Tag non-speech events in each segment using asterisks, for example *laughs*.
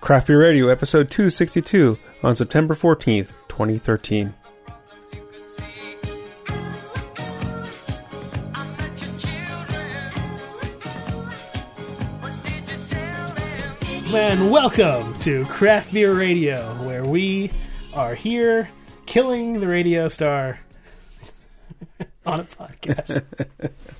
Craft Beer Radio, episode 262, on September 14th, 2013. And welcome to Craft Beer Radio, where we are here killing the radio star *laughs* on a podcast. *laughs*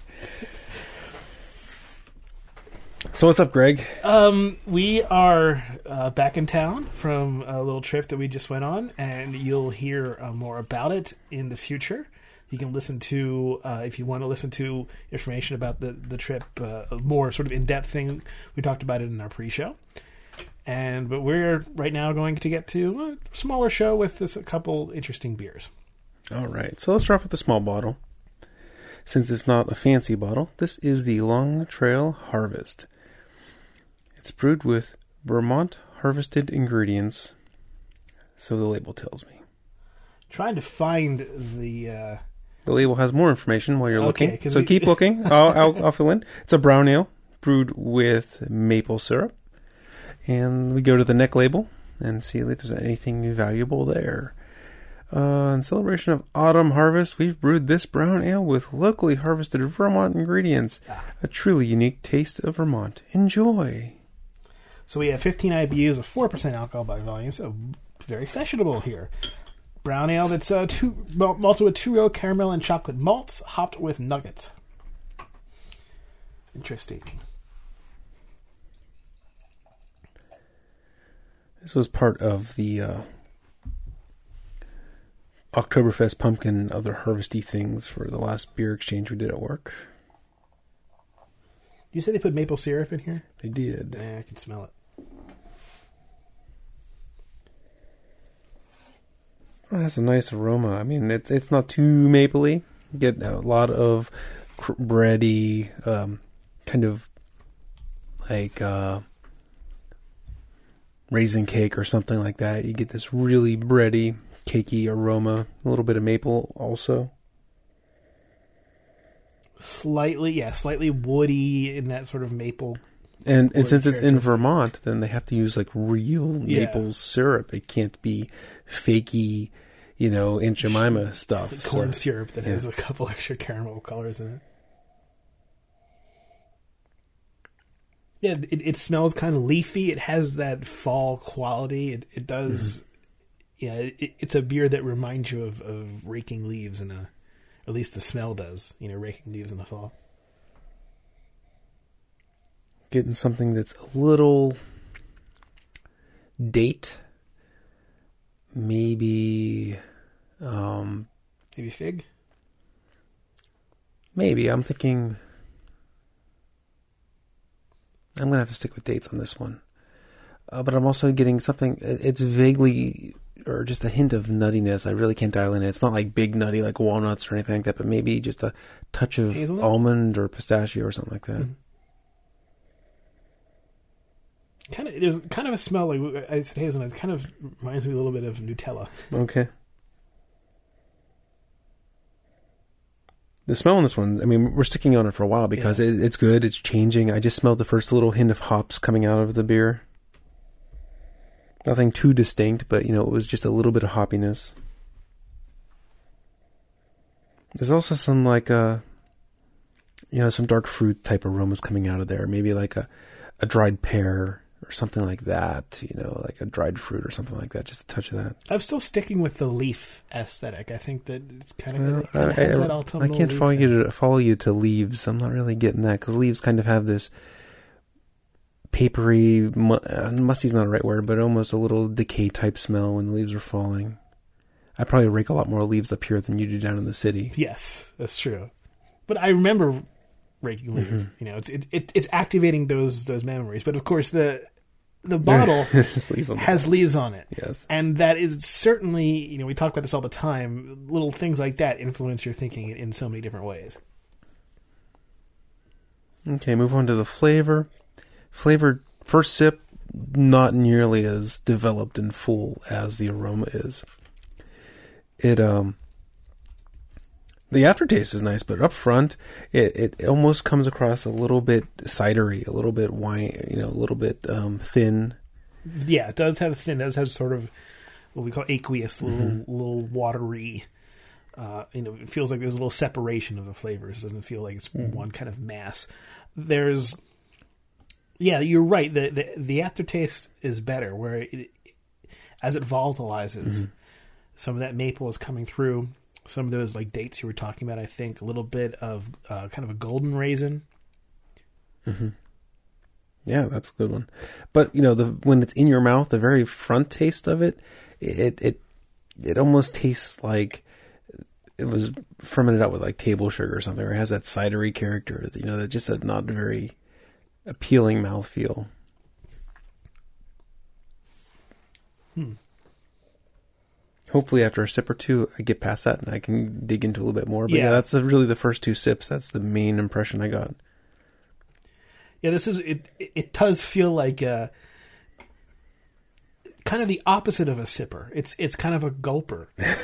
So, what's up, Greg? um, we are uh, back in town from a little trip that we just went on, and you'll hear uh, more about it in the future. You can listen to, uh, if you want to listen to information about the, the trip, uh, more sort of in depth thing. We talked about it in our pre show. And but we're right now going to get to a smaller show with this, a couple interesting beers. All right, so let's start off with the small bottle. Since it's not a fancy bottle, this is the Long Trail Harvest. It's brewed with Vermont harvested ingredients, so the label tells me. Trying to find the uh, The label has more information while you're Okay, looking, so we- keep *laughs* looking. I'll, I'll, I'll fill in. It's a brown ale brewed with maple syrup, and we go to the neck label and see if there's anything valuable there. Uh, in celebration of autumn harvest, we've brewed this brown ale with locally harvested Vermont ingredients. A truly unique taste of Vermont. Enjoy. So we have 15 IBUs of 4% alcohol by volume, so very sessionable here. Brown ale that's uh, two, mal- malted with two row caramel and chocolate malts, hopped with nuggets. Interesting. This was part of the uh, Oktoberfest pumpkin and other harvesty things for the last beer exchange we did at work. You said they put maple syrup in here? They did. Yeah, I can smell it. It has a nice aroma. I mean, it's it's not too mapley. You get a lot of cr- bready, um, kind of like uh, raisin cake or something like that. You get this really bready, cakey aroma. A little bit of maple also. Slightly, yeah, slightly woody in that sort of maple. And and since it's in. Vermont, then they have to use like real Yeah. maple syrup. It can't be fakey, you know, Aunt Jemima stuff. corn So- syrup that yeah. has a couple *laughs* extra caramel colors in it. Yeah, it, it smells kind of leafy. It has that fall quality. It, it does. Mm-hmm. Yeah, it, it's a beer that reminds you of, of raking leaves in a. At least the smell does. You know, raking leaves in the fall. getting something that's a little date maybe um Maybe fig. maybe i'm thinking i'm gonna have to stick with dates on this one uh, but i'm also getting something it's vaguely or just a hint of nuttiness i really can't dial in it. it's not like big nutty like walnuts or anything like that but maybe just a touch of Hazelnut? almond or pistachio or something like that Mhm. Kind of. There's kind of a smell like I said hazelnut. It kind of reminds me a little bit of Nutella. Okay. The smell on this one, I mean, we're sticking on it for a while because Yeah. it, it's good. It's changing. I just smelled the first little hint of hops coming out of the beer. Nothing too distinct, but you know, it was just a little bit of hoppiness. There's also some like uh you know, some dark fruit type aromas coming out of there. Maybe like a a dried pear or something like that, you know, like a dried fruit or something like that, just a touch of that. I'm still sticking with the leaf aesthetic. I think that it's kind of Well, it I, has I- that I can't follow thing. you to follow you to leaves. I'm not really getting that because leaves kind of have this papery. Mu- uh, musty's not the right word, but almost a little decay type smell when the leaves are falling. I probably rake a lot more leaves up here than you do down in the city. Yes, that's true. But I remember raking leaves. Mm-hmm. You know, it's it, it, it's activating those those memories. But of course, the the *laughs* bottle leaves has leaves on it. yes. And that is certainly, you know, we talk about this all the time. Little things like that influence your thinking in so many different ways. Okay, move on to the flavor. Flavor first sip, not nearly as developed and full as the aroma is. It um the aftertaste is nice, but up front it, it almost comes across a little bit cidery, a little bit wine, you know, a little bit um thin. Yeah, it does have thin. It does have sort of what we call aqueous, little little watery. Uh, you know, it feels like there's a little separation of the flavors. It doesn't feel like it's one kind of mass. There's, yeah, you're right. The the, the aftertaste is better where it, as it volatilizes, some of that maple is coming through. Some of those like dates you were talking about, I think a little bit of uh, kind of a golden raisin. Yeah, that's a good one. But you know, the when it's in your mouth, the very front taste of it, it it it almost tastes like it was fermented out with like table sugar or something, or it has that cidery character. You know, that just a not very appealing mouthfeel. Hopefully, after a sip or two, I get past that and I can dig into a little bit more. But yeah, Yeah. that's the, really the first two sips. That's the main impression I got. Yeah, this is it. It, does feel like uh kind of the opposite of a sipper. It's it's kind of a gulper. *laughs*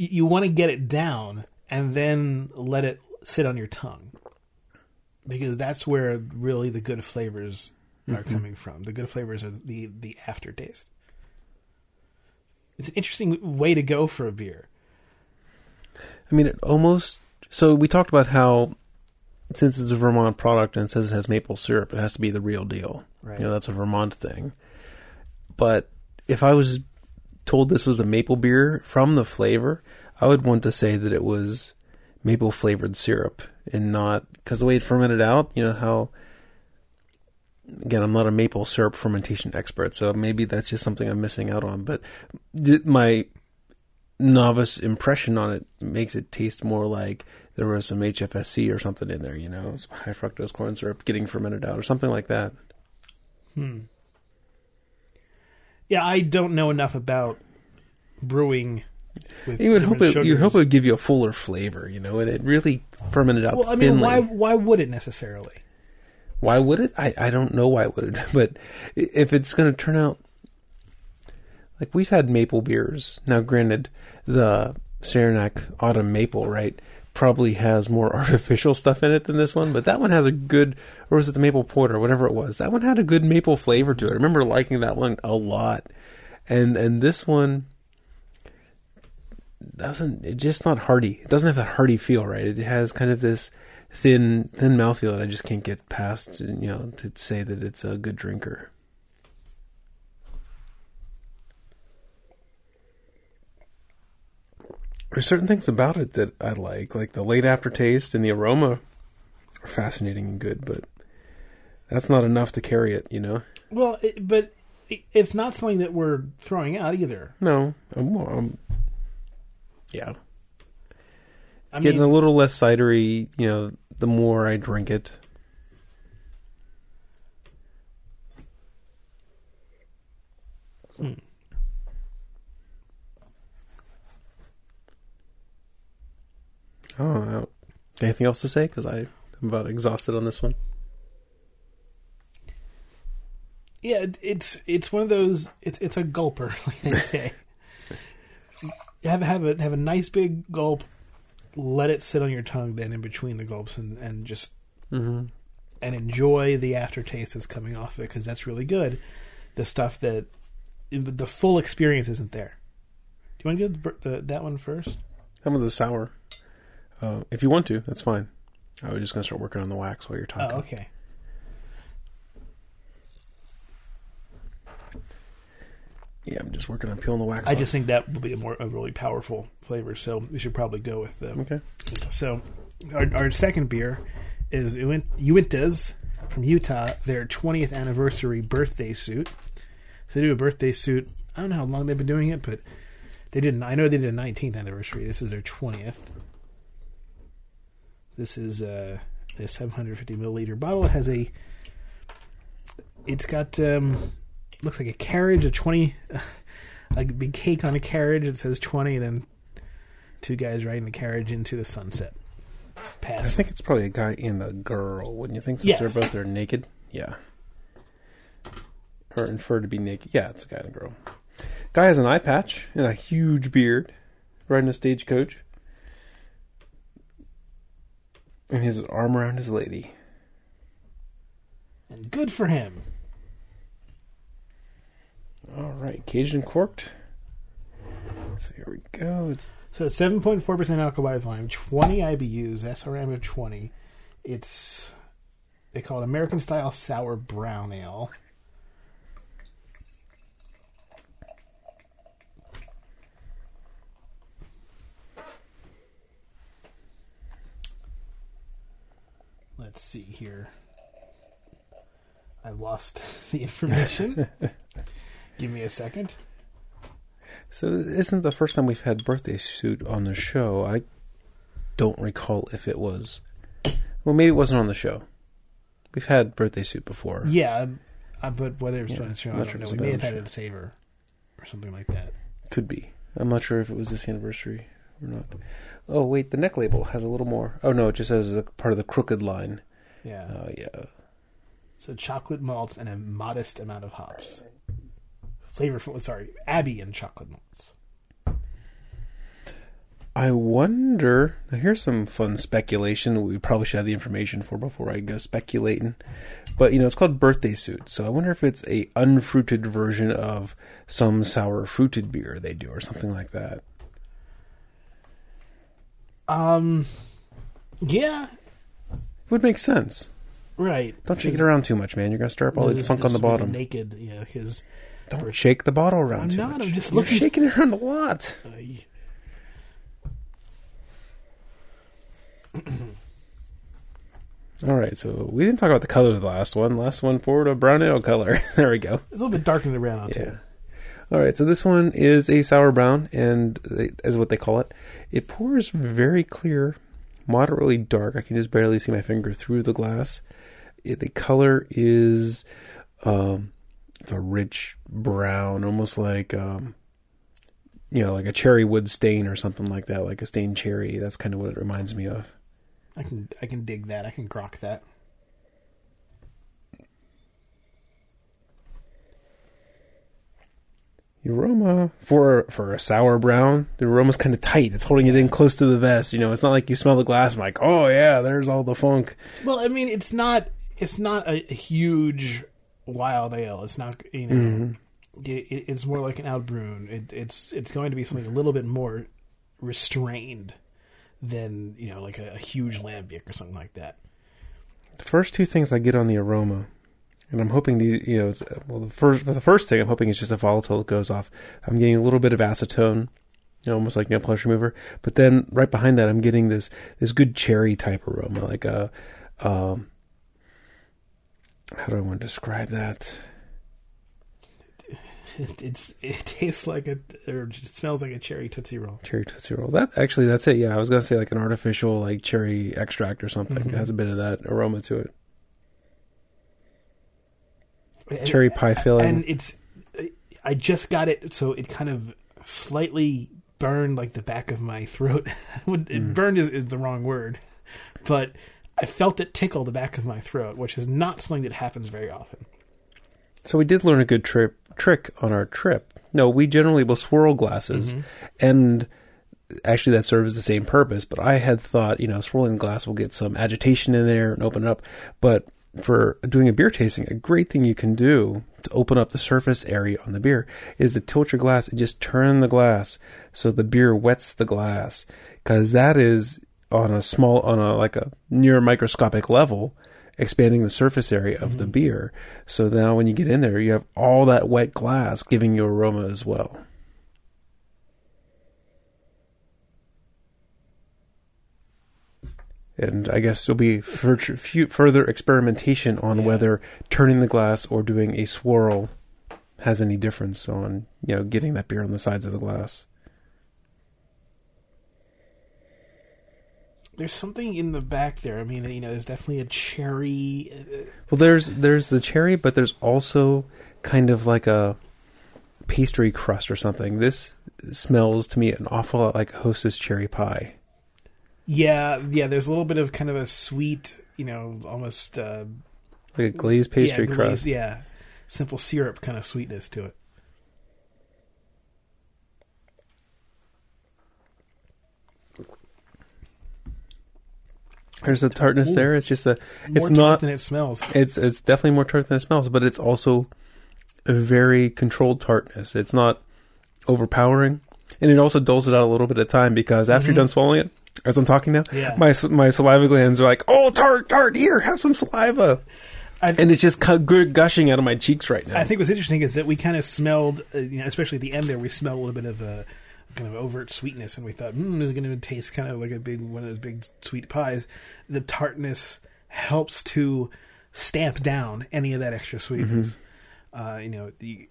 You want to get it down and then let it sit on your tongue because that's where really the good flavors are coming from. The good flavors are the the aftertaste. It's an interesting way to go for a beer. I mean, it almost. So we talked about how, since it's a Vermont product and it says it has maple syrup, it has to be the real deal. Right. You know, that's a Vermont thing. But if I was told this was a maple beer from the flavor, I would want to say that it was maple flavored syrup and not because the way it fermented out. You know how. Again, I'm not a maple syrup fermentation expert, so maybe that's just something I'm missing out on. But th- my novice impression on it makes it taste more like there was some HFSC or something in there, you know, some high fructose corn syrup getting fermented out or something like that. Hmm. Yeah, I don't know enough about brewing. With You would hope it, you hope it would give you a fuller flavor, you know, and it really fermented out Well, I mean, thinly. why why would it necessarily? Why would it? I, I don't know why it would, *laughs* but if it's going to turn out like we've had maple beers. Now, granted, the Saranac Autumn Maple, right, probably has more *laughs* artificial stuff in it than this one, but that one has a good, or was it the Maple Porter, whatever it was? That one had a good maple flavor to it. I remember liking that one a lot, and and this one doesn't. It's just not hearty. It doesn't have that hearty feel, right? It has kind of this thin thin mouthfeel that I just can't get past. You know, to say that it's a good drinker. There's certain things about it that I like, like the late aftertaste and the aroma are fascinating and good, but that's not enough to carry it, you know. Well, it, but it, it's not something that we're throwing out either. No, um, I'm, I'm um, yeah. It's I getting mean- a little less cidery, you know, the more I drink it. Oh, uh, anything else to say? Because I'm about exhausted on this one. Yeah, it, it's it's one of those. It's it's a gulper, *laughs* like I say. *laughs* have have a have a nice big gulp. Let it sit on your tongue, then in between the gulps, and and just Mm-hmm. and enjoy the aftertaste that's coming off it because that's really good. The stuff that the full experience isn't there. Do you want to get the, the, that one first? Some of the sour. Uh, if you want to, that's fine. I was just going to start working on the wax while you're talking. Oh, okay. Yeah, I'm just working on peeling the wax I off. just think that will be a more a really powerful flavor, so we should probably go with them. Okay. So, our, our second beer is Uin- Uintas from Utah, their 20th anniversary birthday suit. So they do a birthday suit. I don't know how long they've been doing it, but they didn't. I know they did a 19th anniversary. This is their 20th. This is uh, a 750 milliliter bottle. It has a. It's got um, looks like a carriage, a 20, *laughs* a big cake on a carriage. It says 20, and then two guys riding the carriage into the sunset. I think it's probably a guy and a girl, wouldn't you think? Since Yes. they're both there naked. Yeah. Or inferred to be naked. Yeah, it's a guy and a girl. Guy has an eye patch and a huge beard, riding a stagecoach. And his arm around his lady. and good for him. Right, Cajun corked. So here we go. It's So 7.4% alcohol by volume, 20 IBUs, SRM of 20. It's, they call it American style sour brown ale. Let's see here. I lost *laughs* the information. *laughs* Give me a second. so. This isn't the first time we've had birthday suit on the show. I don't recall if it was. Well, maybe it wasn't on the show. We've had birthday suit before. Yeah, uh, but whether it was Yeah, on the show, not don't sure know. We may have had it at Savor or something like that. Could be. I'm not sure if it was this anniversary or not. Oh wait, the neck label has a little more. Oh no, it just says the part of the crooked line. Yeah. Oh yeah. So chocolate malts and a modest amount of hops. Flavorful, sorry, Abbey and chocolate malts. I wonder. Now, here's some fun speculation. We probably should have the information for before I go speculating. But you know, it's called birthday suit. So I wonder if it's a unfruited version of some sour fruited beer they do, or something like that. Um, yeah, it Would make sense. right. Don't shake it around too much, man. You're gonna stir up all the funk on the bottom. Naked, yeah, because Don't shake the bottle around I'm too not, much. I'm just You're looking- shaking it around a lot. *clears throat* All right, so we didn't talk about the color of the last one. Last one forward a brown ale color. *laughs* there we go. it's a little bit darker than the brown out Yeah. too. All right, so this one is a sour brown, and they, is what they call it. It pours very clear, moderately dark. I can just barely see my finger through the glass. It, the color is, um, it's a rich brown, almost like, um, you know, like a cherry wood stain or something like that, like a stained cherry. That's kind of what it reminds me of. I can I can dig that. I can grok that. The aroma for for a sour brown, the aroma's kind of tight. It's holding it in close to the vest. You know, it's not like you smell the glass and like, oh yeah, there's all the funk. Well, I mean, it's not it's not a huge wild ale. It's not you know. Mm-hmm. It, it- it's more like an Oud Bruin. It, it's it's going to be something a little bit more restrained than you know, like a, a huge lambic or something like that. The first two things I get on the aroma, and I'm hoping the you know, well, the first the first thing I'm hoping is just a volatile that goes off. I'm getting a little bit of acetone, you know, almost like nail polish remover. But then right behind that, I'm getting this this good cherry type aroma, like a, um, how do I want to describe that? It, it's it tastes like a or it smells like a cherry tootsie roll. Cherry Tootsie Roll. That actually, that's it. Yeah, I was gonna say like an artificial like cherry extract or something. It has a bit of that aroma to it. Cherry pie filling. and it's I just got it, so it kind of slightly burned like the back of my throat. *laughs* It mm. burned is, is the wrong word, but I felt it tickle the back of my throat, which is not something that happens very often. So we did learn a good trip trick on our trip. No, we generally will swirl glasses, mm-hmm. and actually that serves the same purpose. But I had thought, you know, swirling the glass will get some agitation in there and open it up. But for doing a beer tasting, a great thing you can do to open up the surface area on the beer is to tilt your glass and just turn the glass so the beer wets the glass, because that is on a small, on a like a near microscopic level expanding the surface area of the mm-hmm. beer. So now when you get in there, you have all that wet glass giving you aroma as well. And I guess there'll be further experimentation on Yeah. whether turning the glass or doing a swirl has any difference on you know getting that beer on the sides of the glass. There's something in the back there. I mean, you know, there's definitely a cherry. uh, Well, there's there's the cherry, but there's also kind of like a pastry crust or something. This smells to me an awful lot like Hostess cherry pie. Yeah, yeah. There's a little bit of kind of a sweet, you know, almost uh, like a glazed pastry yeah, glaze- crust. Yeah, simple syrup kind of sweetness to it. There's a tartness there. It's just a. More It's tart not. than it smells. It's it's definitely more tart than it smells, but it's also a very controlled tartness. It's not overpowering, and it also dulls it out a little bit of time because after you're done swallowing it, as I'm talking now, Mm-hmm. Yeah. my my saliva glands are like, "Oh, tart, tart, here, have some saliva," I- and it's just cu- good gushing out of my cheeks right now. I think what's interesting is that we kind of smelled, uh, you know, especially at the end there, we smelled a little bit of a kind of overt sweetness, and we thought, hmm, this is going to taste kind of like a big one of those big sweet pies. The tartness helps to stamp down any of that extra sweetness. Uh, you know, you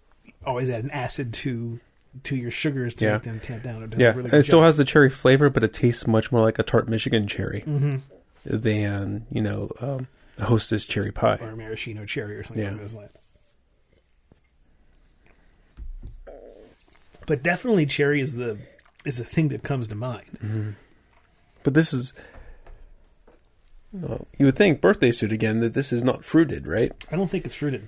always add an acid to to your sugars to Yeah. make them tamp down. Yeah, really it still job. has the cherry flavor, but it tastes much more like a tart Michigan cherry Mhm. than you know um, a Hostess cherry pie. or a maraschino cherry or something Yeah. along those lines. But definitely, cherry is the is the thing that comes to mind. But this is. Well, you would think birthday suit again that this is not fruited, right? I don't think it's fruited.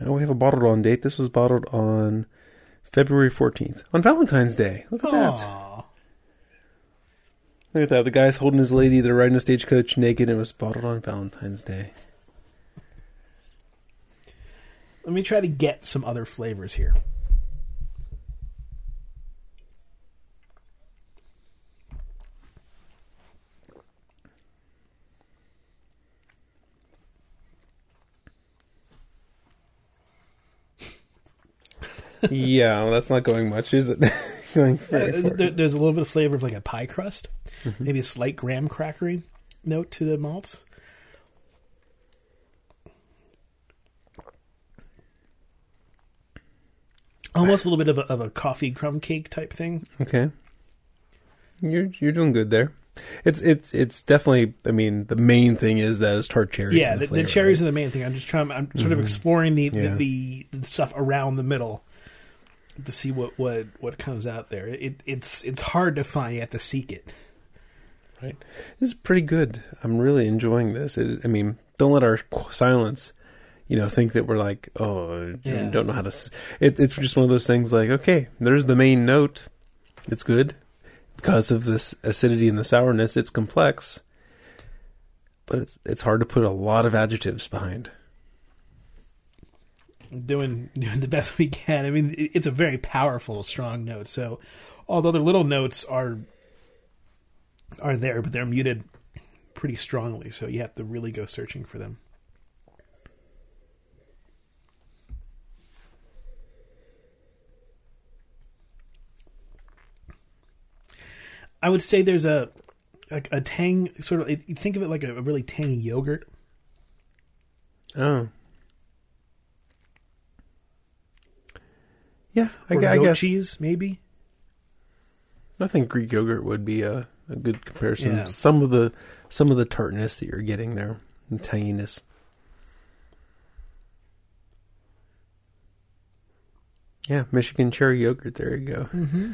Oh, we have a bottled on date. This was bottled on February 14th, on Valentine's Day. Look at that. Look at that. The guy's holding his lady. They're riding a stagecoach naked. and It was bottled on Valentine's Day. Let me try to get some other flavors here. yeah, well, that's not going much, is it? *laughs* going Uh, very there, there's a little bit of flavor of like a pie crust, maybe a slight graham crackery note to the malts. Almost a little bit of a, of a coffee crumb cake type thing. Okay. You're you're doing good there. It's it's it's definitely. I mean, the main thing is those tart cherries. yeah, and the, the flavor, cherries right? are the main thing. I'm just trying. I'm sort of mm-hmm. exploring the, Yeah. the, the the stuff around the middle to see what what what comes out there. It it's it's hard to find. You have to seek it. Right. This is pretty good. I'm really enjoying this. It, I mean, don't let our silence, you know, think that we're like, oh, Yeah. don't know how to. s- It, it's just one of those things. Like, okay, there's the main note. It's good because of this acidity and the sourness. It's complex, but it's it's hard to put a lot of adjectives behind. doing *laughs* doing the best we can. I mean, it's a very powerful, strong note. So, although the other little notes are are there, but they're muted pretty strongly. So you have to really go searching for them. I would say there's a a, a tang sort of. Think of it like a, a really tangy yogurt. Oh. Yeah, I, or I guess. cheese, maybe. I think Greek yogurt would be a, a good comparison. Yeah. Some of the some of the tartness that you're getting there, and tanginess. Yeah, Michigan cherry yogurt. There you go. Mm-hmm.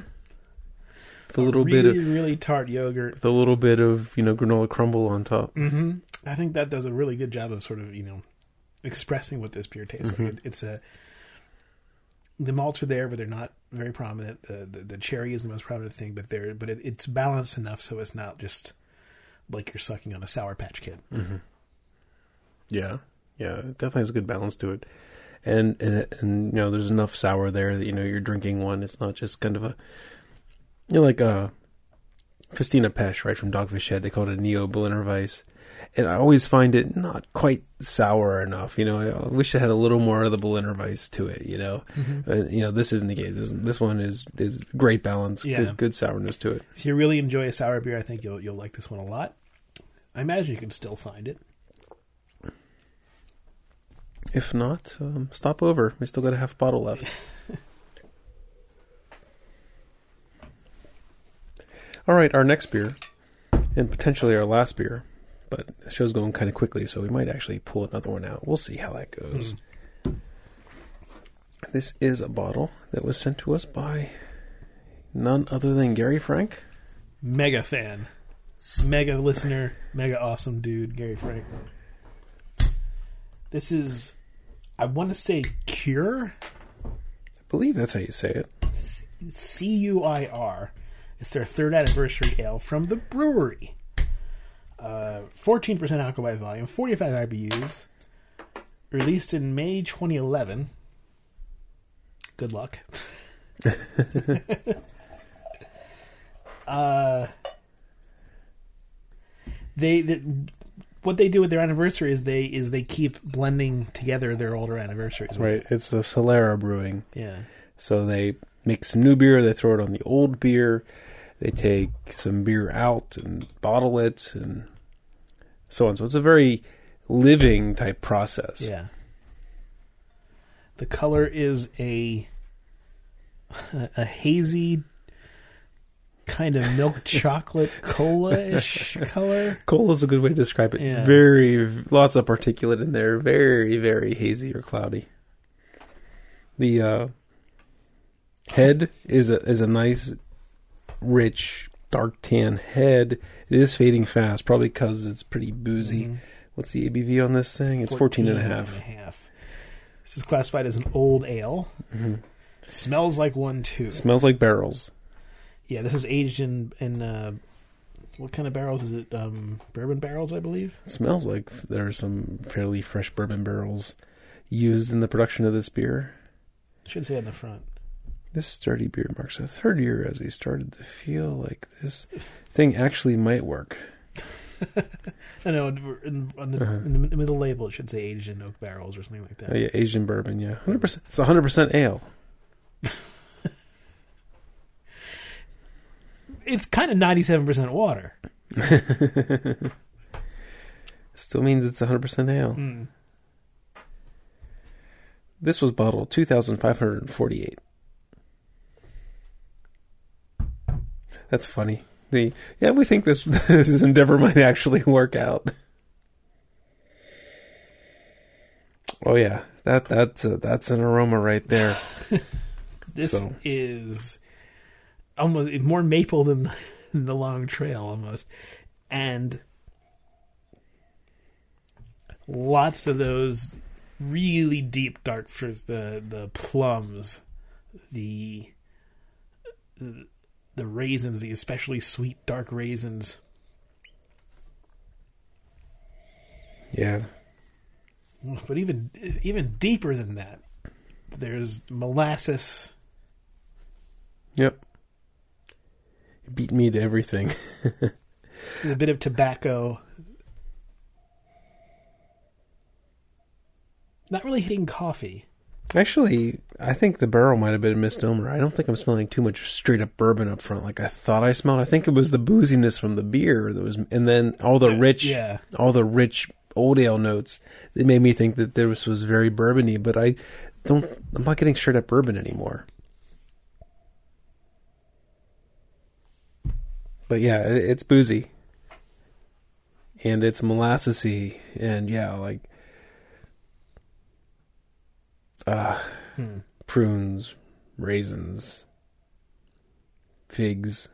With a little really, bit of really tart yogurt. with a little bit of you know granola crumble on top. Mm-hmm. I think that does a really good job of sort of you know expressing what this beer tastes Mm-hmm. like. It, it's a the malts are there, but they're not very prominent. The, the the cherry is the most prominent thing, but they're but it, it's balanced enough so it's not just like you're sucking on a sour patch kid. Yeah, yeah, it definitely has a good balance to it, and and and you know, there's enough sour there that you know you're drinking one. It's not just kind of a, you know, like a Festina Peche, right from Dogfish Head. They call it a Neo Berliner Weiss, and I always find it not quite sour enough. You know, I wish it had a little more of the Berliner Weiss to it. You know, uh, you know, this isn't the case. This, this one is is great balance, Yeah. good, good sourness to it. If you really enjoy a sour beer, I think you'll you'll like this one a lot. I imagine you can still find it. If not, um, stop over. We still got a half bottle left. *laughs* All right, our next beer, and potentially our last beer, but the show's going kind of quickly, so we might actually pull another one out. We'll see how that goes. Hmm. This is a bottle that was sent to us by none other than Gary Frank. Mega fan, mega listener, mega awesome dude, Gary Frank. This is, I want to say Cure, I believe that's how you say it. C U I R. It's their third anniversary ale from the Bruery. Uh, Fourteen percent alcohol by volume, forty-five IBUs. released in May 2011. Good luck. *laughs* uh, they, they what they do with their anniversary is they is they keep blending together their older anniversaries. Right. it. It's the Solera brewing. Yeah. So they make some new beer, they throw it on the old beer, they take some beer out and bottle it, and so on. So it's a very living type process. Yeah. The color is a *laughs* a hazy kind of milk *laughs* chocolate cola-ish color. Cola is a good way to describe it. Yeah. Very lots of particulate in there. Very very hazy or cloudy. The uh, head is a is a nice, rich dark tan head. It is fading fast, probably because it's pretty boozy. Mhm. What's the ABV on this thing? It's 14 and a half. and a half. This is classified as an old ale. Mhm. Smells like one too. Smells like barrels. Yeah, this is aged in in uh, what kind of barrels is it? Um, bourbon barrels, I believe. smells like there are some fairly fresh bourbon barrels used in the production of this beer. Should say on the front. This sturdy beard marks the third year as we started to feel like this thing actually might work. *laughs* I know in, on the, Uh-huh. in the middle label it should say aged in oak barrels or something like that. Oh, yeah, Asian bourbon, yeah. 100%. It's 100% ale. *laughs* It's kind of ninety seven percent water. *laughs* Still means it's 100% ale. Mm. This was bottled 2,548. That's funny. The yeah, we think this *laughs* this endeavor might actually work out. Oh yeah, that that's a, that's an aroma right there. *laughs* This So- is almost more maple *laughs* than the long trail almost, and lots of those really deep dark fruits. The the plums, the the raisins, the especially sweet dark raisins. Yeah, But even even deeper than that, there's molasses. yep. You beat me to everything. *laughs* There's a bit of tobacco. Not really hitting coffee. Actually, I think the barrel might have been a misnomer. I don't think I'm smelling too much straight up bourbon up front like I thought I smelled. I think it was the booziness from the beer that was, and then all the rich, Yeah. all the rich old ale notes that made me think that this was very bourbony. But I don't. I'm not getting straight up bourbon anymore. But yeah, it's boozy, and it's molassesy, and yeah, like. Uh, Hmm. prunes, raisins, figs.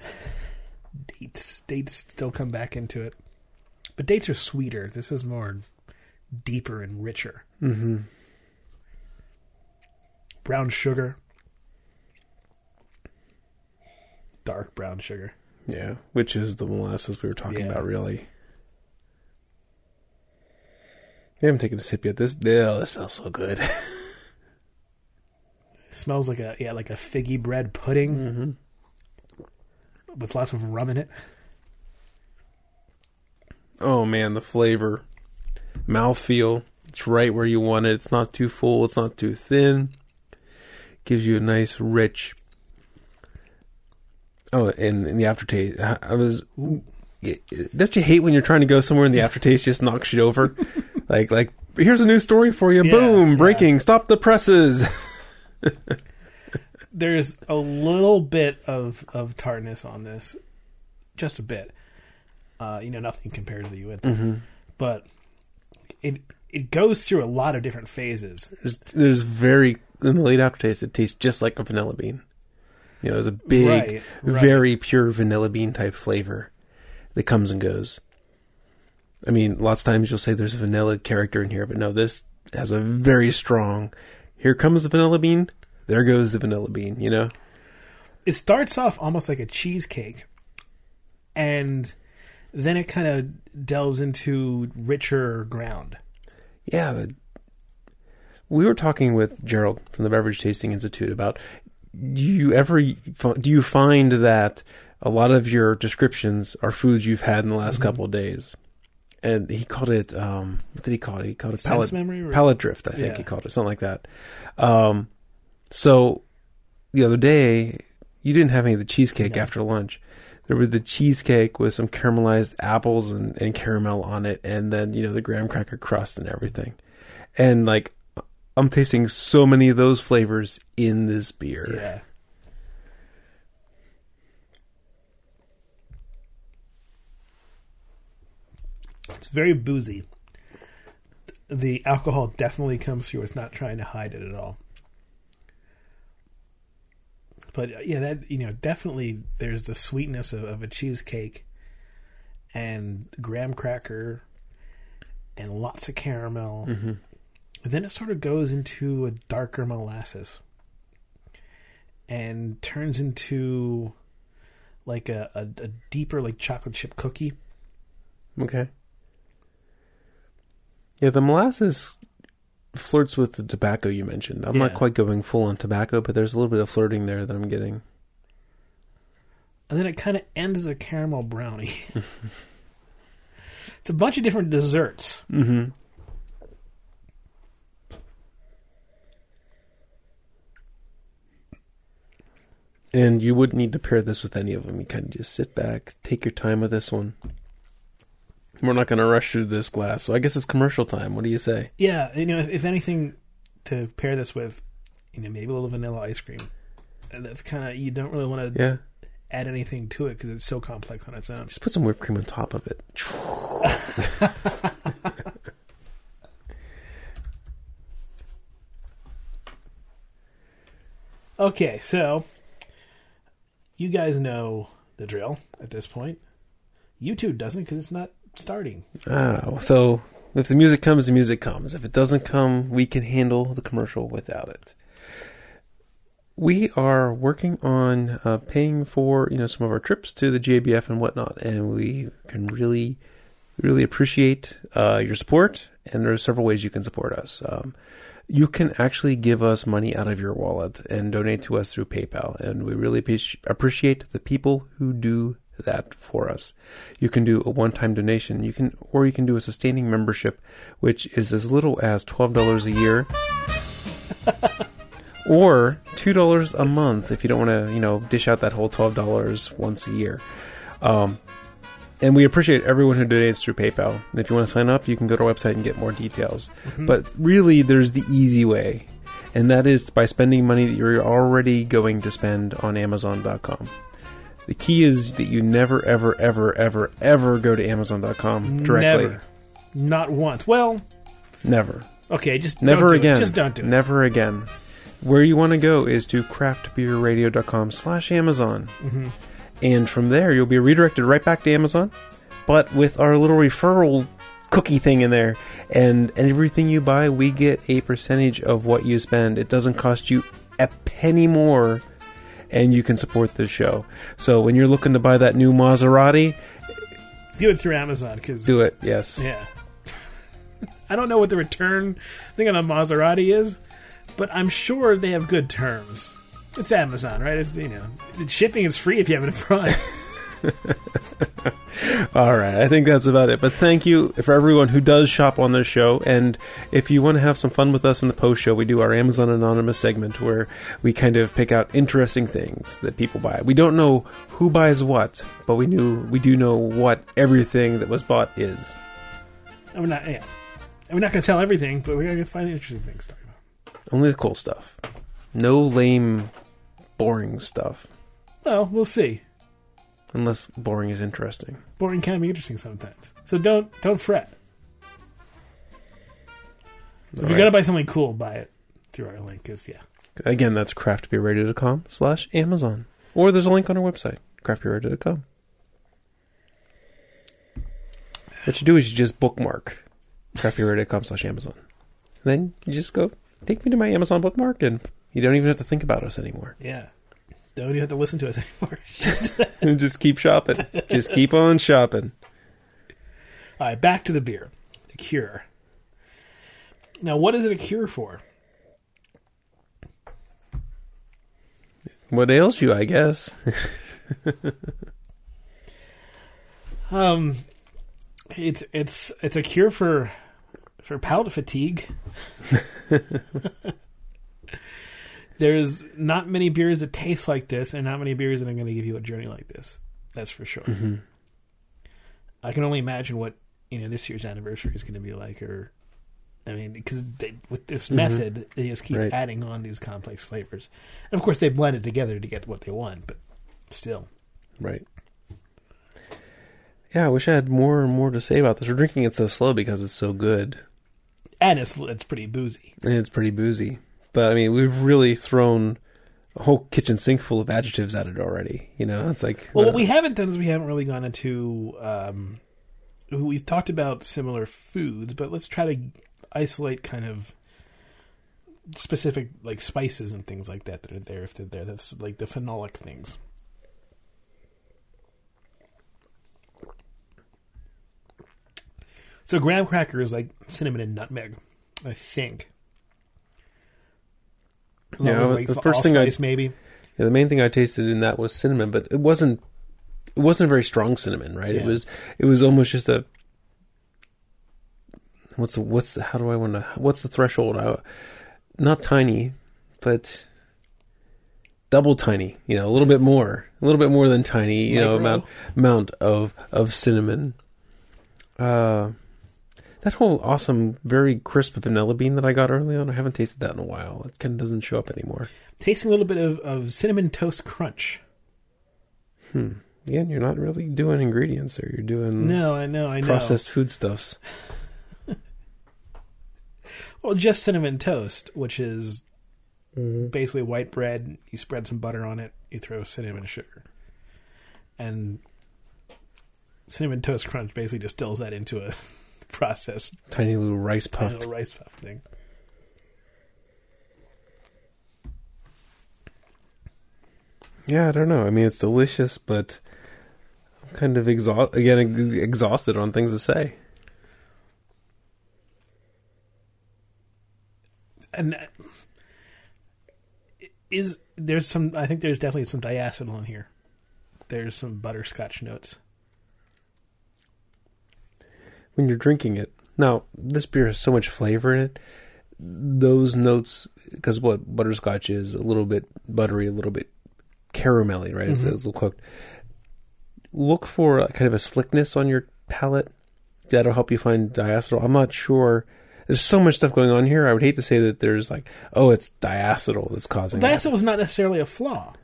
*laughs* Dates. Dates still come back into it. But dates are sweeter. This is more deeper and richer. Mm-hmm. Brown sugar. Dark brown sugar. Yeah, which is the molasses we were talking Yeah. about, really. I haven't taken a sip yet. This, oh, this smells so good. *laughs* smells like a yeah, like a figgy bread pudding mm-hmm. with lots of rum in it. Oh man, the flavor, mouthfeel. It's right where you want it. It's not too full. It's not too thin. Gives you a nice, rich. Oh, and, and the aftertaste. I, I was. Don't you hate when you're trying to go somewhere and the aftertaste just knocks you over? *laughs* like, like here's a new story for you. Yeah, Boom! yeah. Breaking! Stop the presses. *laughs* There's a little bit of of tartness on this, just a bit. Uh, you know, nothing compared to the Uinta, mm-hmm. but it it goes through a lot of different phases. There's, there's very in the late aftertaste. It tastes just like a vanilla bean. You know, there's a big, Right, right. very pure vanilla bean type flavor that comes and goes. I mean, lots of times you'll say there's a vanilla character in here, but no, this has a very strong. Here comes the vanilla bean. There goes the vanilla bean. You know, It starts off almost like a cheesecake, and then it kind of delves into richer ground. yeah, the, we were talking with Gerald from the Beverage Tasting Institute about do you ever do you find that a lot of your descriptions are foods you've had in the last Mhm. couple of days? And he called it um, what did he call it? He called it palate memory? Or? palate drift. I think Yeah. he called it something like that. Um, so the other day, you didn't have any of the cheesecake No. after lunch. There was the cheesecake with some caramelized apples and, and caramel on it, and then you know the graham cracker crust and everything. And like, I'm tasting so many of those flavors in this beer. Yeah. It's very boozy. The alcohol definitely comes through. It's not trying to hide it at all. But uh, yeah, that you know, definitely there's the sweetness of, of a cheesecake and graham cracker and lots of caramel. hmm And then it sort of goes into a darker molasses and turns into like a, a, a deeper like chocolate chip cookie. Okay. Yeah, the molasses flirts with the tobacco you mentioned. I'm not quite going full on tobacco, but there's a little bit of flirting there that I'm getting. And then it kind of ends as a caramel brownie. *laughs* it's a bunch of different desserts. Mm-hmm. And you wouldn't need to pair this with any of them. You kind of just sit back, take your time with this one. We're not going to rush through this glass, so I guess it's commercial time. What do you say? Yeah, you know, if, if anything to pair this with, you know, maybe a little vanilla ice cream. And that's kind of you don't really want to Yeah, add anything to it because it's so complex on its own. just put some whipped cream on top of it. *laughs* Okay, so you guys know the drill at this point. YouTube doesn't because it's not starting. Ah, so if the music comes, the music comes. If it doesn't come, we can handle the commercial without it. We are working on uh, paying for you know some of our trips to the JBF and whatnot, and we can really, really appreciate uh, your support. And there are several ways you can support us. Um, you can actually give us money out of your wallet and donate to us through PayPal, and we really appreciate the people who do that for us. You can do a one-time donation. You can, or you can do a sustaining membership, which is as little as twelve dollars a year, *laughs* or two dollars a month if you don't want to, you know, dish out that whole twelve dollars once a year. Um, and we appreciate everyone who donates through PayPal. And if you want to sign up, you can go to our website and get more details. But really, there's the easy way, and that is by spending money that you're already going to spend on Amazon.com. The key is that you never, ever, ever, ever, ever go to Amazon.com directly. Never, not once. Well, Never. okay, just Never don't do it. again. Just don't do it. Never again. Where you want to go is to craftbeerradio.com slash Amazon. Mhm. And from there, you'll be redirected right back to Amazon, but with our little referral cookie thing in there. And everything you buy, we get a percentage of what you spend. It doesn't cost you a penny more, and you can support the show. So when you're looking to buy that new Maserati, Do it through Amazon because do it. Yes. yeah. *laughs* I don't know what the return thing on a Maserati is, but I'm sure they have good terms. It's Amazon, right? It's, you know, shipping is free if you have it in front. *laughs* *laughs* All right, I think that's about it. But thank you for everyone who does shop on this show. And if you want to have some fun with us in the post show, we do our Amazon Anonymous segment where we kind of pick out interesting things that people buy. We don't know who buys what, but we knew we do know what everything that was bought is. We're not, yeah. And we're not going to tell everything, but we're going to find interesting things to talk about. Only the cool stuff. No lame, boring stuff. Well, we'll see. Unless boring is interesting. Boring can be interesting sometimes. So don't don't fret. If All you're gonna buy something cool, buy it through our link. Cause yeah, Again, that's craftbeerradio.com slash Amazon. Or there's a link on our website, craftbeerradio.com. What you do is you just bookmark craftbeerradio.com slash Amazon. Then you just go, take me to my Amazon bookmark, and you don't even have to think about us anymore. yeah. Don't even have to listen to us *laughs* anymore. And *laughs* just keep shopping. just keep on shopping. All right, back to the beer, the Cure. Now, what is it a cure for? What ails you, I guess. *laughs* Um, it's it's it's a cure for for palate fatigue. There's not many beers that taste like this, and not many beers that are going to give you a journey like this. That's for sure. Mm-hmm. I can only imagine what you know this year's anniversary is going to be like, or I mean, because with this method, they just keep Right. adding on these complex flavors, and of course they blend it together to get what they want. But still, Right. Yeah, I wish I had more and more to say about this. We're drinking it so slow because it's so good. and it's it's pretty boozy. And it's pretty boozy. But I mean, we've really thrown a whole kitchen sink full of adjectives at it already. You know, it's like Well, what we haven't done is we haven't really gone into. Um, we've talked about similar foods, but let's try to isolate kind of specific like spices and things like that that are there if they're there. That's like the phenolic things. So graham cracker is like cinnamon and nutmeg, I think. Yeah, the first thing I- maybe. Yeah, the main thing I tasted in that was cinnamon, but it wasn't. It wasn't a very strong cinnamon, right? It was. It was almost just a. What's the, what's the, how do I want to what's the threshold? I, not tiny, but double tiny. You know, a little bit more, a little bit more than tiny. You know, amount amount of of cinnamon. Uh, that whole awesome, very crisp vanilla bean that I got early on. I haven't tasted that in a while. It kind of doesn't show up anymore. Tasting a little bit of, of cinnamon toast crunch. Hmm. Again, you're not really doing ingredients there. You're doing No, I know, I know. processed foodstuffs. *laughs* Well, just cinnamon toast, which is Mm-hmm. basically white bread. You spread some butter on it. You throw cinnamon sugar, and cinnamon toast crunch basically distills that into a processed Tiny little rice tiny puff. little rice puff thing. Yeah, I don't know. I mean, it's delicious, but I'm kind of exhaust again exhausted on things to say. And uh, is there's some? I think there's definitely some diacetyl in here. There's some butterscotch notes. When you're drinking it, now this beer has so much flavor in it. Those notes, because what butterscotch is, a little bit buttery, a little bit caramelly, right? It's, Mhm. it's a little cooked. Look for a, kind of a slickness on your palate. That'll help you find diacetyl. I'm not sure. There's so much stuff going on here. I would hate to say that there's like, oh, it's diacetyl that's causing that. Diacetyl is not necessarily a flaw.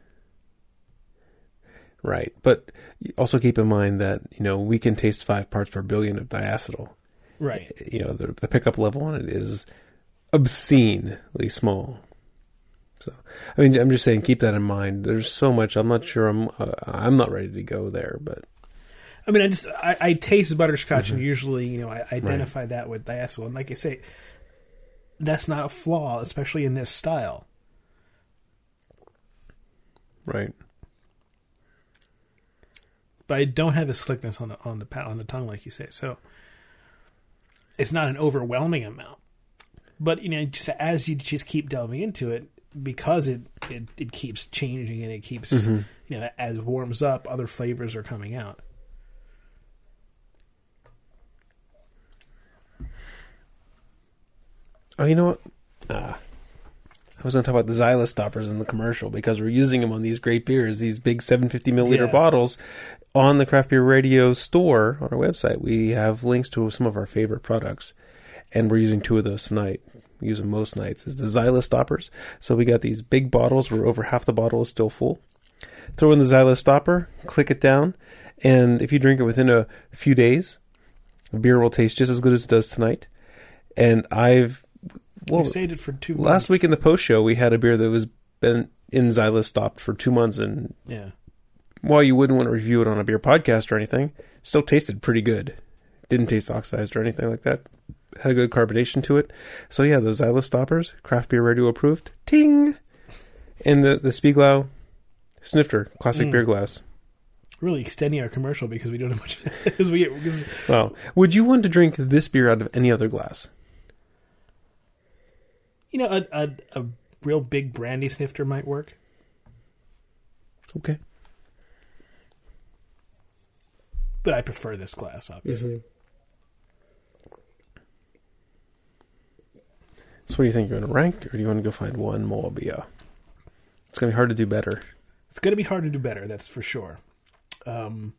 Right. But also keep in mind that, you know, we can taste five parts per billion of diacetyl. Right. You know, the, the pickup level on it is obscenely small. So, I mean, I'm just saying, keep that in mind. There's so much. I'm not sure. I'm. Uh, I'm not ready to go there, but I mean, I just I, I taste butterscotch, and usually, you know, I identify that with diacetyl. And like I say, that's not a flaw, especially in this style. right. But I don't have a slickness on the on the on the tongue, like you say. So it's not an overwhelming amount. But you know, just as you just keep delving into it, because it it, it keeps changing and it keeps you know as it warms up, other flavors are coming out. Oh, you know what? Ah, I was going to talk about the Zyliss stoppers in the commercial because we're using them on these great beers, these big 750 milliliter Yeah. bottles. On the Craft Beer Radio store on our website, we have links to some of our favorite products, and we're using two of those tonight. We use them most nights. Is the Zyliss stoppers. So we got these big bottles where over half the bottle is still full. Throw in the Zyliss stopper, click it down, and if you drink it within a few days, the beer will taste just as good as it does tonight. And I've well, you saved it for two. last months. week in the post show, we had a beer that was been in Zyliss stopped for two months, and yeah. While you wouldn't want to review it on a beer podcast or anything, still tasted pretty good. Didn't taste oxidized or anything like that. Had a good carbonation to it. So yeah, those Zyliss stoppers, craft beer radio approved. Ting, and the the Spiegelau snifter classic Mm. beer glass. really extending our commercial because we don't have much *laughs* because we Well, would you want to drink this beer out of any other glass? you know, a, a a real big brandy snifter might work. Okay. But I prefer this glass, obviously. So, what do you think? You're going to rank, or do you want to go find one more beer? It's going to be hard to do better. It's going to be hard to do better, that's for sure. Um,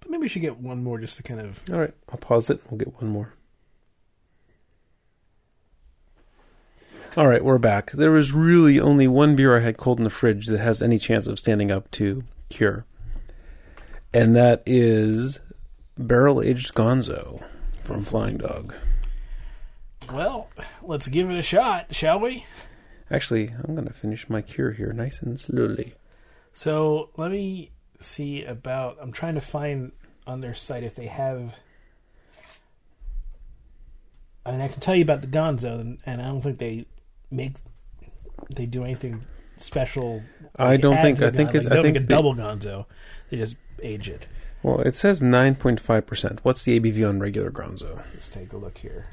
but maybe we should get one more just to kind of. All right, I'll pause it. We'll get one more. All right, we're back. There was really only one beer I had cold in the fridge that has any chance of standing up to cure, and that is barrel aged Gonzo from Flying Dog. Well, let's give it a shot, shall we? Actually, I'm going to finish my cure here nice and slowly. So let me see about. I'm trying to find on their site if they have. I mean, I can tell you about the Gonzo, and, and I don't think they make they do anything special. I don't think. I think. It's, Like, I think. a they- double Gonzo. They just age it. well, it says 9.5 percent. What's the ABV on regular Gonzo? Let's take a look here.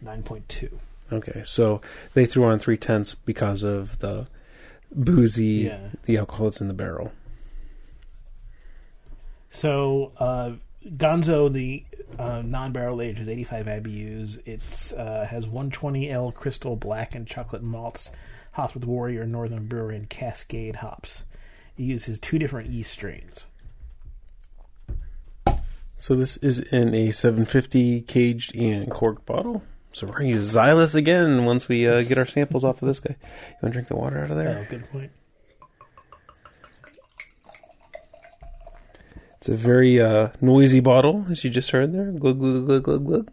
Nine point two. Okay, so they threw on three tenths because of the boozy, Yeah. the alcohol that's in the barrel. So uh, Gonzo, the uh, non-barrel age is 85 IBUs. It uh, has 120L Crystal Black and Chocolate malts, hopped with Warrior, Northern Brewer, and Cascade hops. It uses two different yeast strains. So this is in a 750 caged and corked bottle. So we're gonna use Zyliss again once we uh, get our samples off of this guy. You want to drink the water out of there? Oh, good point. It's a very uh, noisy bottle, as you just heard there. Glug glug glug glug glug.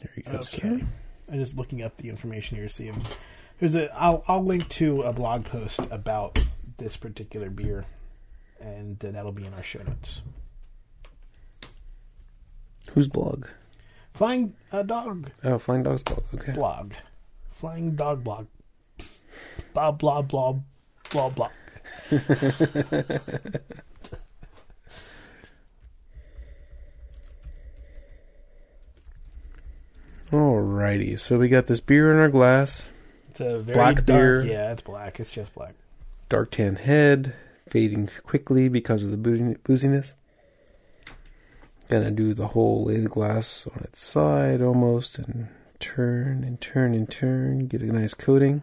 There you go. Okay. I'm just looking up the information here to see if there's a. I'll I'll link to a blog post about this particular beer, and uh, that'll be in our show notes. Whose blog? Flying uh, dog Oh, Flying Dog's blog. Okay. blog, flying dog blog, blah blah blah blah blah. *laughs* Alrighty, so we got this beer in our glass, It's a very Black dark. beer. Yeah, it's black. It's just black. dark tan head, fading quickly because of the boo- booziness. Gonna do the whole lay the glass on its side almost and turn and turn and turn, get a nice coating.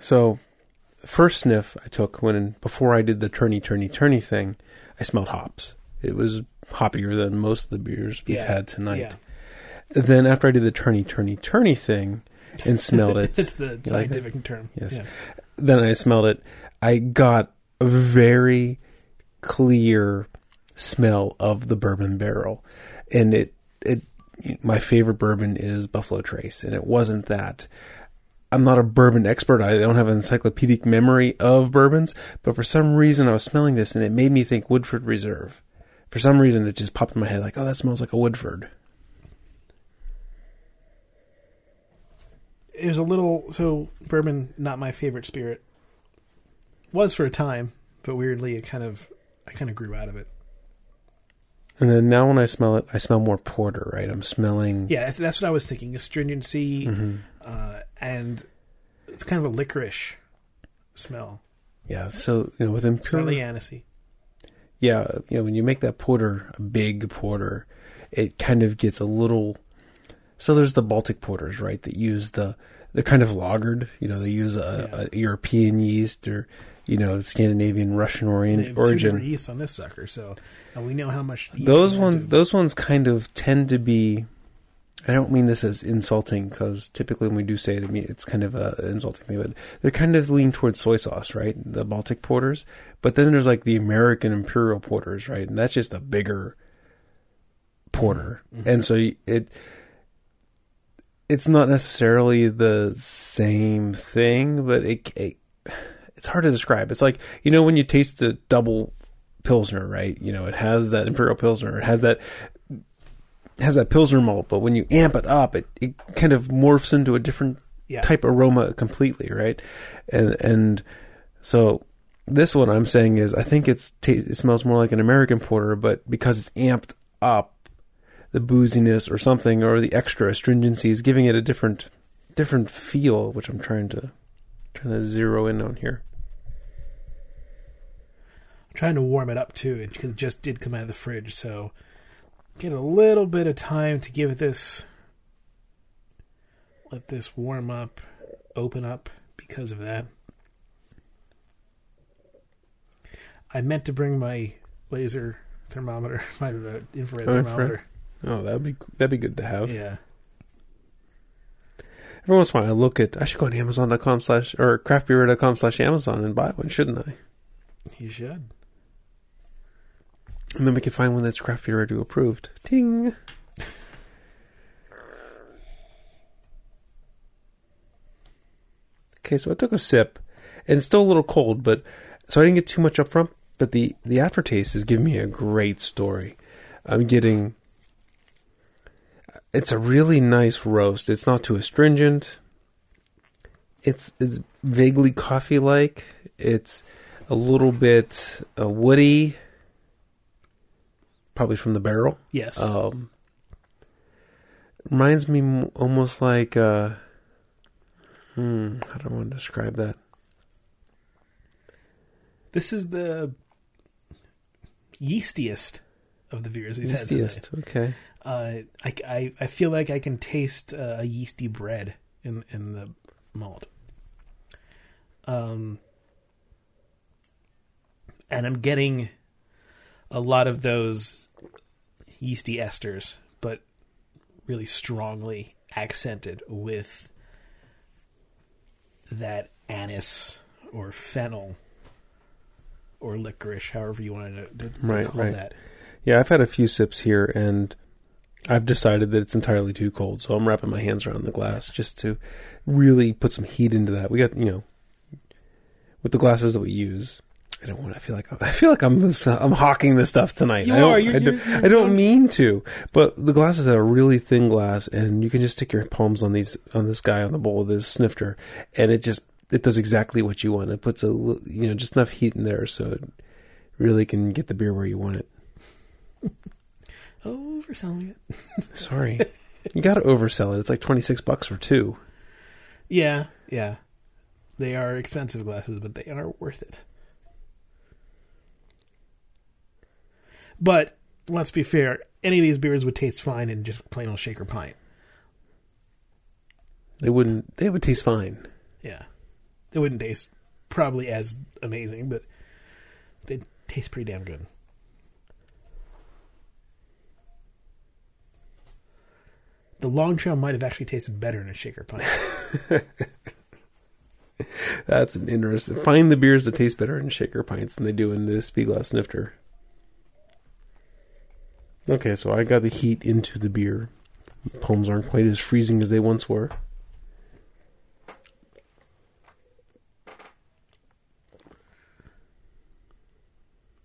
So, first sniff I took when before I did the turny turny turny thing, I smelled hops. It was hoppier than most of the beers we've Yeah, had tonight. Yeah, Then after I did the turny turny turny thing and smelled it, *laughs* it's the like scientific term. Yes. Yeah. then I smelled it. I got a very clear smell of the bourbon barrel, and it it my favorite bourbon is Buffalo Trace, and it wasn't that. I'm not a bourbon expert. I don't have an encyclopedic memory of bourbons, but for some reason I was smelling this and it made me think Woodford Reserve. For some reason it just popped in my head like, oh, that smells like a Woodford. it was a little so bourbon not my favorite spirit was for a time but weirdly it kind of i kind of grew out of it And then now when I smell it, I smell more porter, right? I'm smelling yeah that's- what i was thinking astringency Mm-hmm. uh, and it's kind of a licorice smell Yeah, so you know, with impure, slightly anisey yeah, you know, when you make that porter a big porter, it kind of gets a little. So there's the Baltic porters, right? That use the they're kind of lagered. You know, they use a, a European yeast or you know Scandinavian, Russian they origin. have origin. different yeast on this sucker so and we know how much yeast Those ones, those ones, kind of tend to be. I don't mean this as insulting because typically when we do say it, it's kind of a insulting thing, but they're kind of lean towards soy sauce, right? The Baltic porters, but then there's like the American imperial porters, right? And that's just a bigger porter, mm-hmm. Mm-hmm. and so it it's not necessarily the same thing, but it, it it's hard to describe. It's like you know when you taste the double pilsner, right? You know, it has that imperial pilsner, it has that has that pilsner malt, but when you amp it up, it, it kind of morphs into a different Yeah. type aroma completely, right? And and So this one I'm saying is I think it's ta it smells more like an American porter, but because it's amped up, the booziness or something or the extra astringency is giving it a different different feel, which I'm trying to trying to zero in on here. Trying to warm it up too. It just did come out of the fridge, so get a little bit of time to give this let this warm up, open up because of that. I meant to bring my laser thermometer, *laughs* my uh, infrared infrared? thermometer. Oh, that'd be that'd be good to have. Yeah. Every once in a while, I look at I should go on Amazon.com slash or craftbeer.com slash Amazon and buy one, shouldn't I? You should. And then we can find one that's craft beer approved. Ting. Okay, so I took a sip, and it's still a little cold, but so I didn't get too much up front. But the the aftertaste is giving me a great story. I'm getting. It's a really nice roast. It's not too astringent. It's it's vaguely coffee like. It's a little bit uh, woody probably from the barrel. Yes. Um, reminds me almost like uh, hmm, I don't want to describe that. this is the yeastiest of the beers we've had. Yeastiest. Okay. Uh, I, I, I feel like I can taste uh, a yeasty bread in in the malt. Um, and I'm getting a lot of those yeasty esters, but really strongly accented with that anise or fennel or licorice, however you want to, to Right, call right. that. Yeah, I've had a few sips here, and I've decided that it's entirely too cold, so I'm wrapping my hands around the glass just to really put some heat into that. We got, you know, with the glasses that we use. I don't want. I feel like *laughs* I feel like I'm I'm hawking this stuff tonight. You I don't, are. You're- I, don't, you're- you're I don't mean to, but the glasses are a really thin glass, and you can just stick your palms on these on this guy on the bowl of this snifter, and it just it does exactly what you want. It puts a you know just enough heat in there so it really can get the beer where you want it. *laughs* Overselling it. *laughs* Sorry. you got to oversell it. It's like 26 bucks for two. Yeah, yeah. They are expensive glasses, but they are worth it. But let's be fair, any of these beers would taste fine in just plain old shaker pint. They wouldn't they would taste fine. Yeah. They wouldn't taste probably as amazing, but they taste pretty damn good. The long trail might have actually tasted better in a shaker pint. *laughs* That's an interesting. Find the beers that taste better in shaker pints than they do in the Spiegelau snifter. Okay, so I got the heat into the beer. Palms aren't quite as freezing as they once were.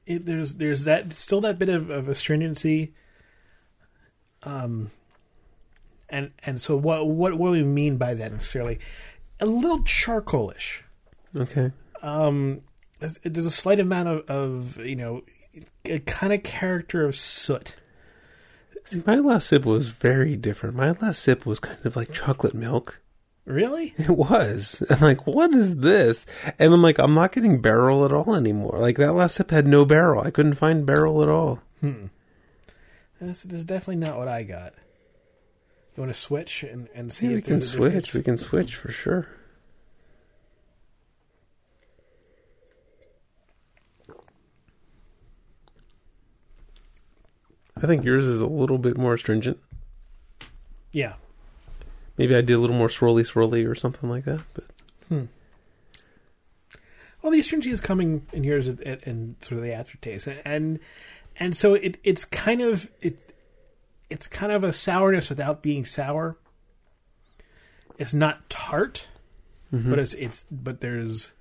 it, there's there's that still that bit of, of astringency. Um, and and so what what what do we mean by that necessarily? A little charcoalish. Okay. Um, there's, there's a slight amount of, of you know a kind of character of soot. See, my last sip was very different. My last sip was kind of like chocolate milk. Really? *laughs* It was. *laughs* I'm like, what is this? And I'm like, I'm not getting barrel at all anymore. Like that last sip had no barrel. I couldn't find barrel at all. Hmm. That's, that's definitely not what I got. You want to switch and, and see See, we can switch. difference? We can switch for sure. I think yours is a little bit more stringent. Yeah. Maybe I did a little more swirly swirly or something like that. But Hmm. Well, the astringency is coming in here as in sort of the aftertaste, and and, and so it it's kind of it it's kind of a sourness without being sour. It's not tart, Mm-hmm. but it's it's but there's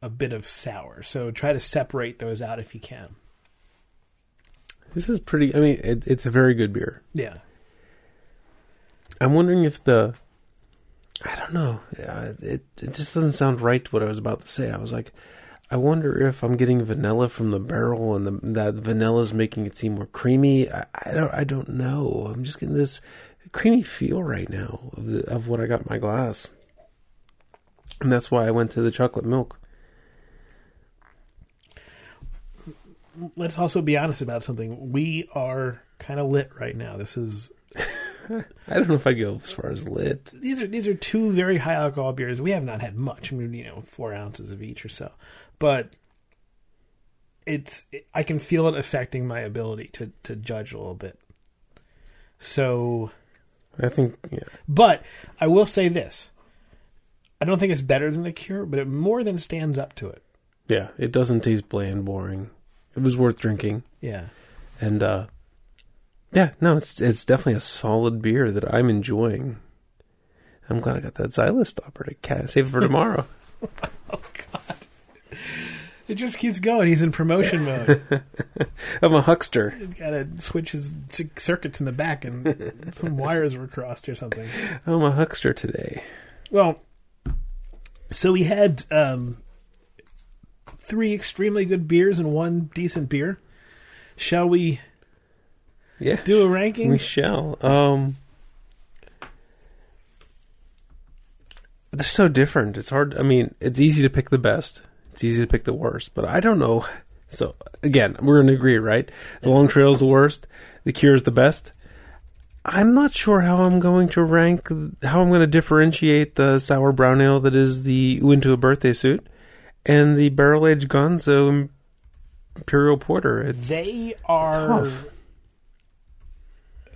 a bit of sour. So try to separate those out if you can. This is pretty. I mean, it, it's a very good beer. Yeah. I'm wondering if the I don't know. Uh, it it just doesn't sound right to what I was about to say. I was like, I wonder if I'm getting vanilla from the barrel, and the, that vanilla is making it seem more creamy. I, I don't I don't know. I'm just getting this creamy feel right now of, the, of what I got in my glass, and that's why I went to the chocolate milk. Let's also be honest about something. We are kind of lit right now. This is *laughs* I don't know if I go as far as lit. these are these are two very high alcohol beers. We have not had much. I mean, you know, four ounces of each or so, but it's I can feel it affecting my ability to to judge a little bit. So, I think yeah. but I will say this: I don't think it's better than the Cure, but it more than stands up to it. Yeah, it doesn't taste bland, boring. It was worth drinking. Yeah, And uh yeah, no, it's it's definitely a solid beer that I'm enjoying. I'm glad I got that Zyliss stopper to ca- save it for *laughs* tomorrow. Oh God. It just keeps going. He's in promotion mode. *laughs* I'm a huckster. He's got to switch his circuits in the back, and some wires were crossed or something. I'm a huckster today. Well, so we had um, three extremely good beers and one decent beer. Shall we Yeah, do a ranking? we shall. Um, they're so different. It's hard. I mean, it's easy to pick the best. It's easy to pick the worst, but I don't know. So again, we're going to agree, right? The Long Trail is the worst. The Cure is the best. I'm not sure how I'm going to rank, how I'm going to differentiate the sour brown ale that is the Into a Birthday Suit and the barrel aged Gonzo Imperial Porter. It's They are. tough.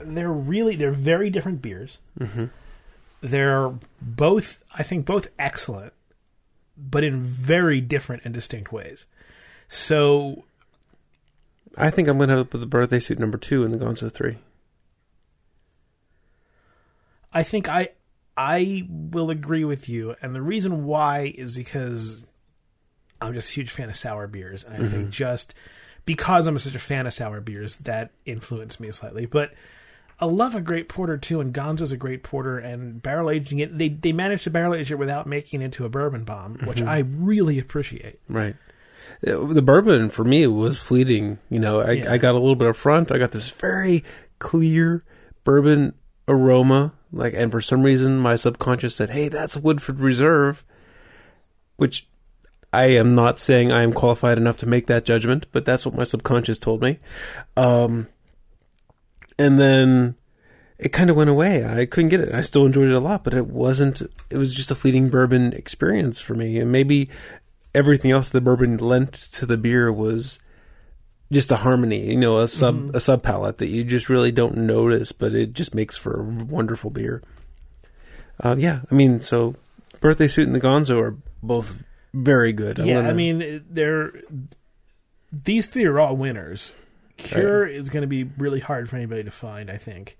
They're really they're very different beers. Mhm. They're both, I think, both excellent, but in very different and distinct ways. So I think I'm going to put the birthday suit number two in the Gonzo three. I think I I will agree with you, and the reason why is because I'm just a huge fan of sour beers, and I think mm-hmm. just because I'm such a fan of sour beers, that influenced me slightly. But I love a great porter too, and Gonzo's a great porter, and barrel aging it. They they managed to barrel age it without making it into a bourbon bomb, which mm-hmm. I really appreciate. Right. The bourbon for me was fleeting. You know, I, Yeah. I got a little bit up front. I got this very clear bourbon aroma. Like, and for some reason, my subconscious said, "Hey, that's Woodford Reserve," which I am not saying I am qualified enough to make that judgment, but that's what my subconscious told me. Um, and then it kind of went away. I couldn't get it. I still enjoyed it a lot, but it wasn't. It was just a fleeting bourbon experience for me, and maybe everything else the bourbon lent to the beer was just a harmony, you know, a sub a sub palette that you just really don't notice, but it just makes for a wonderful beer. Uh, yeah, I mean, so birthday suit and the Gonzo are both very good. I'm yeah, I mean, they're these three are all winners. Cure is going to be really hard for anybody to find. I think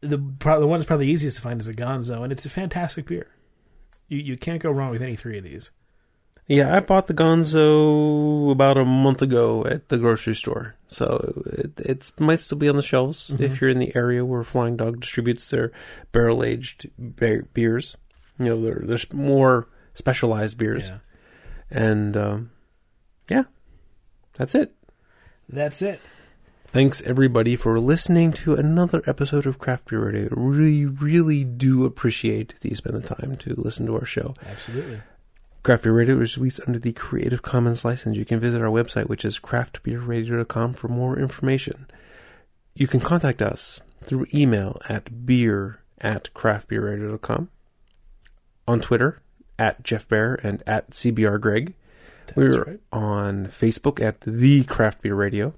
the pro- the one that's probably easiest to find is the Gonzo, and it's a fantastic beer. You you can't go wrong with any three of these. yeah, I bought the Gonzo about a month ago at the grocery store, so it it's might still be on the shelves mm-hmm. if you're in the area where Flying Dog distributes their barrel aged beers. You know, there, there's more specialized beers. Yeah, And um, yeah, that's it. that's it. Thanks everybody for listening to another episode of Craft Beer Radio. Really, really do appreciate that you spend the time to listen to our show. Absolutely. Craft Beer Radio is released under the Creative Commons license. You can visit our website, which is craftbeerradio.com, for more information. You can contact us through email at beer at craftbeerradio.com, on Twitter at Jeff Bear and at CBR Greg. We're right. on Facebook at The Craft Beer Radio.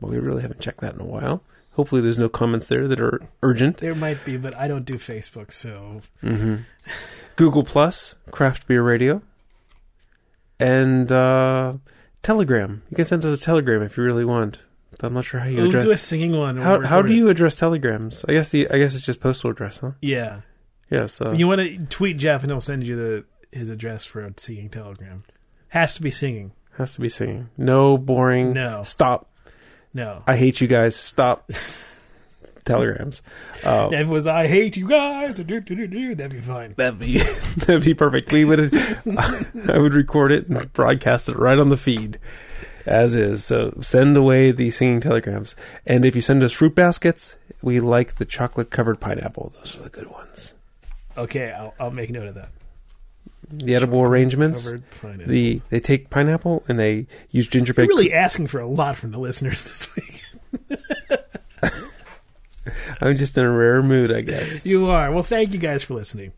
But we really haven't checked that in a while. Hopefully, there's no comments there that are urgent. There might be, but I don't do Facebook, so hmm Google Plus, Craft Beer Radio, and uh, Telegram. You can send us a telegram if you really want. But I'm not sure how you we'll address. do a singing one. how how do you address telegrams? I guess the I guess it's just postal address, huh? Yeah, Yeah. So you want to tweet Jeff, and he'll send you the his address for a singing telegram. Has to be singing. has to be singing. No boring. No. Stop. No. I hate you guys. Stop. *laughs* telegrams. Uh, If it was I hate you guys, or do, do, do, do, that'd be fine. That'd be *laughs* that'd be perfect. We would *laughs* I would record it and broadcast it right on the feed as is. So send away the singing telegrams. And if you send us fruit baskets, we like the chocolate covered pineapple. Those are the good ones. Okay, I'll, I'll make note of that. The edible arrangements. The they take pineapple and they use ginger You're really asking for a lot from the listeners this week. *laughs* I'm just in a rare mood, I guess. You are. Well, thank you guys for listening.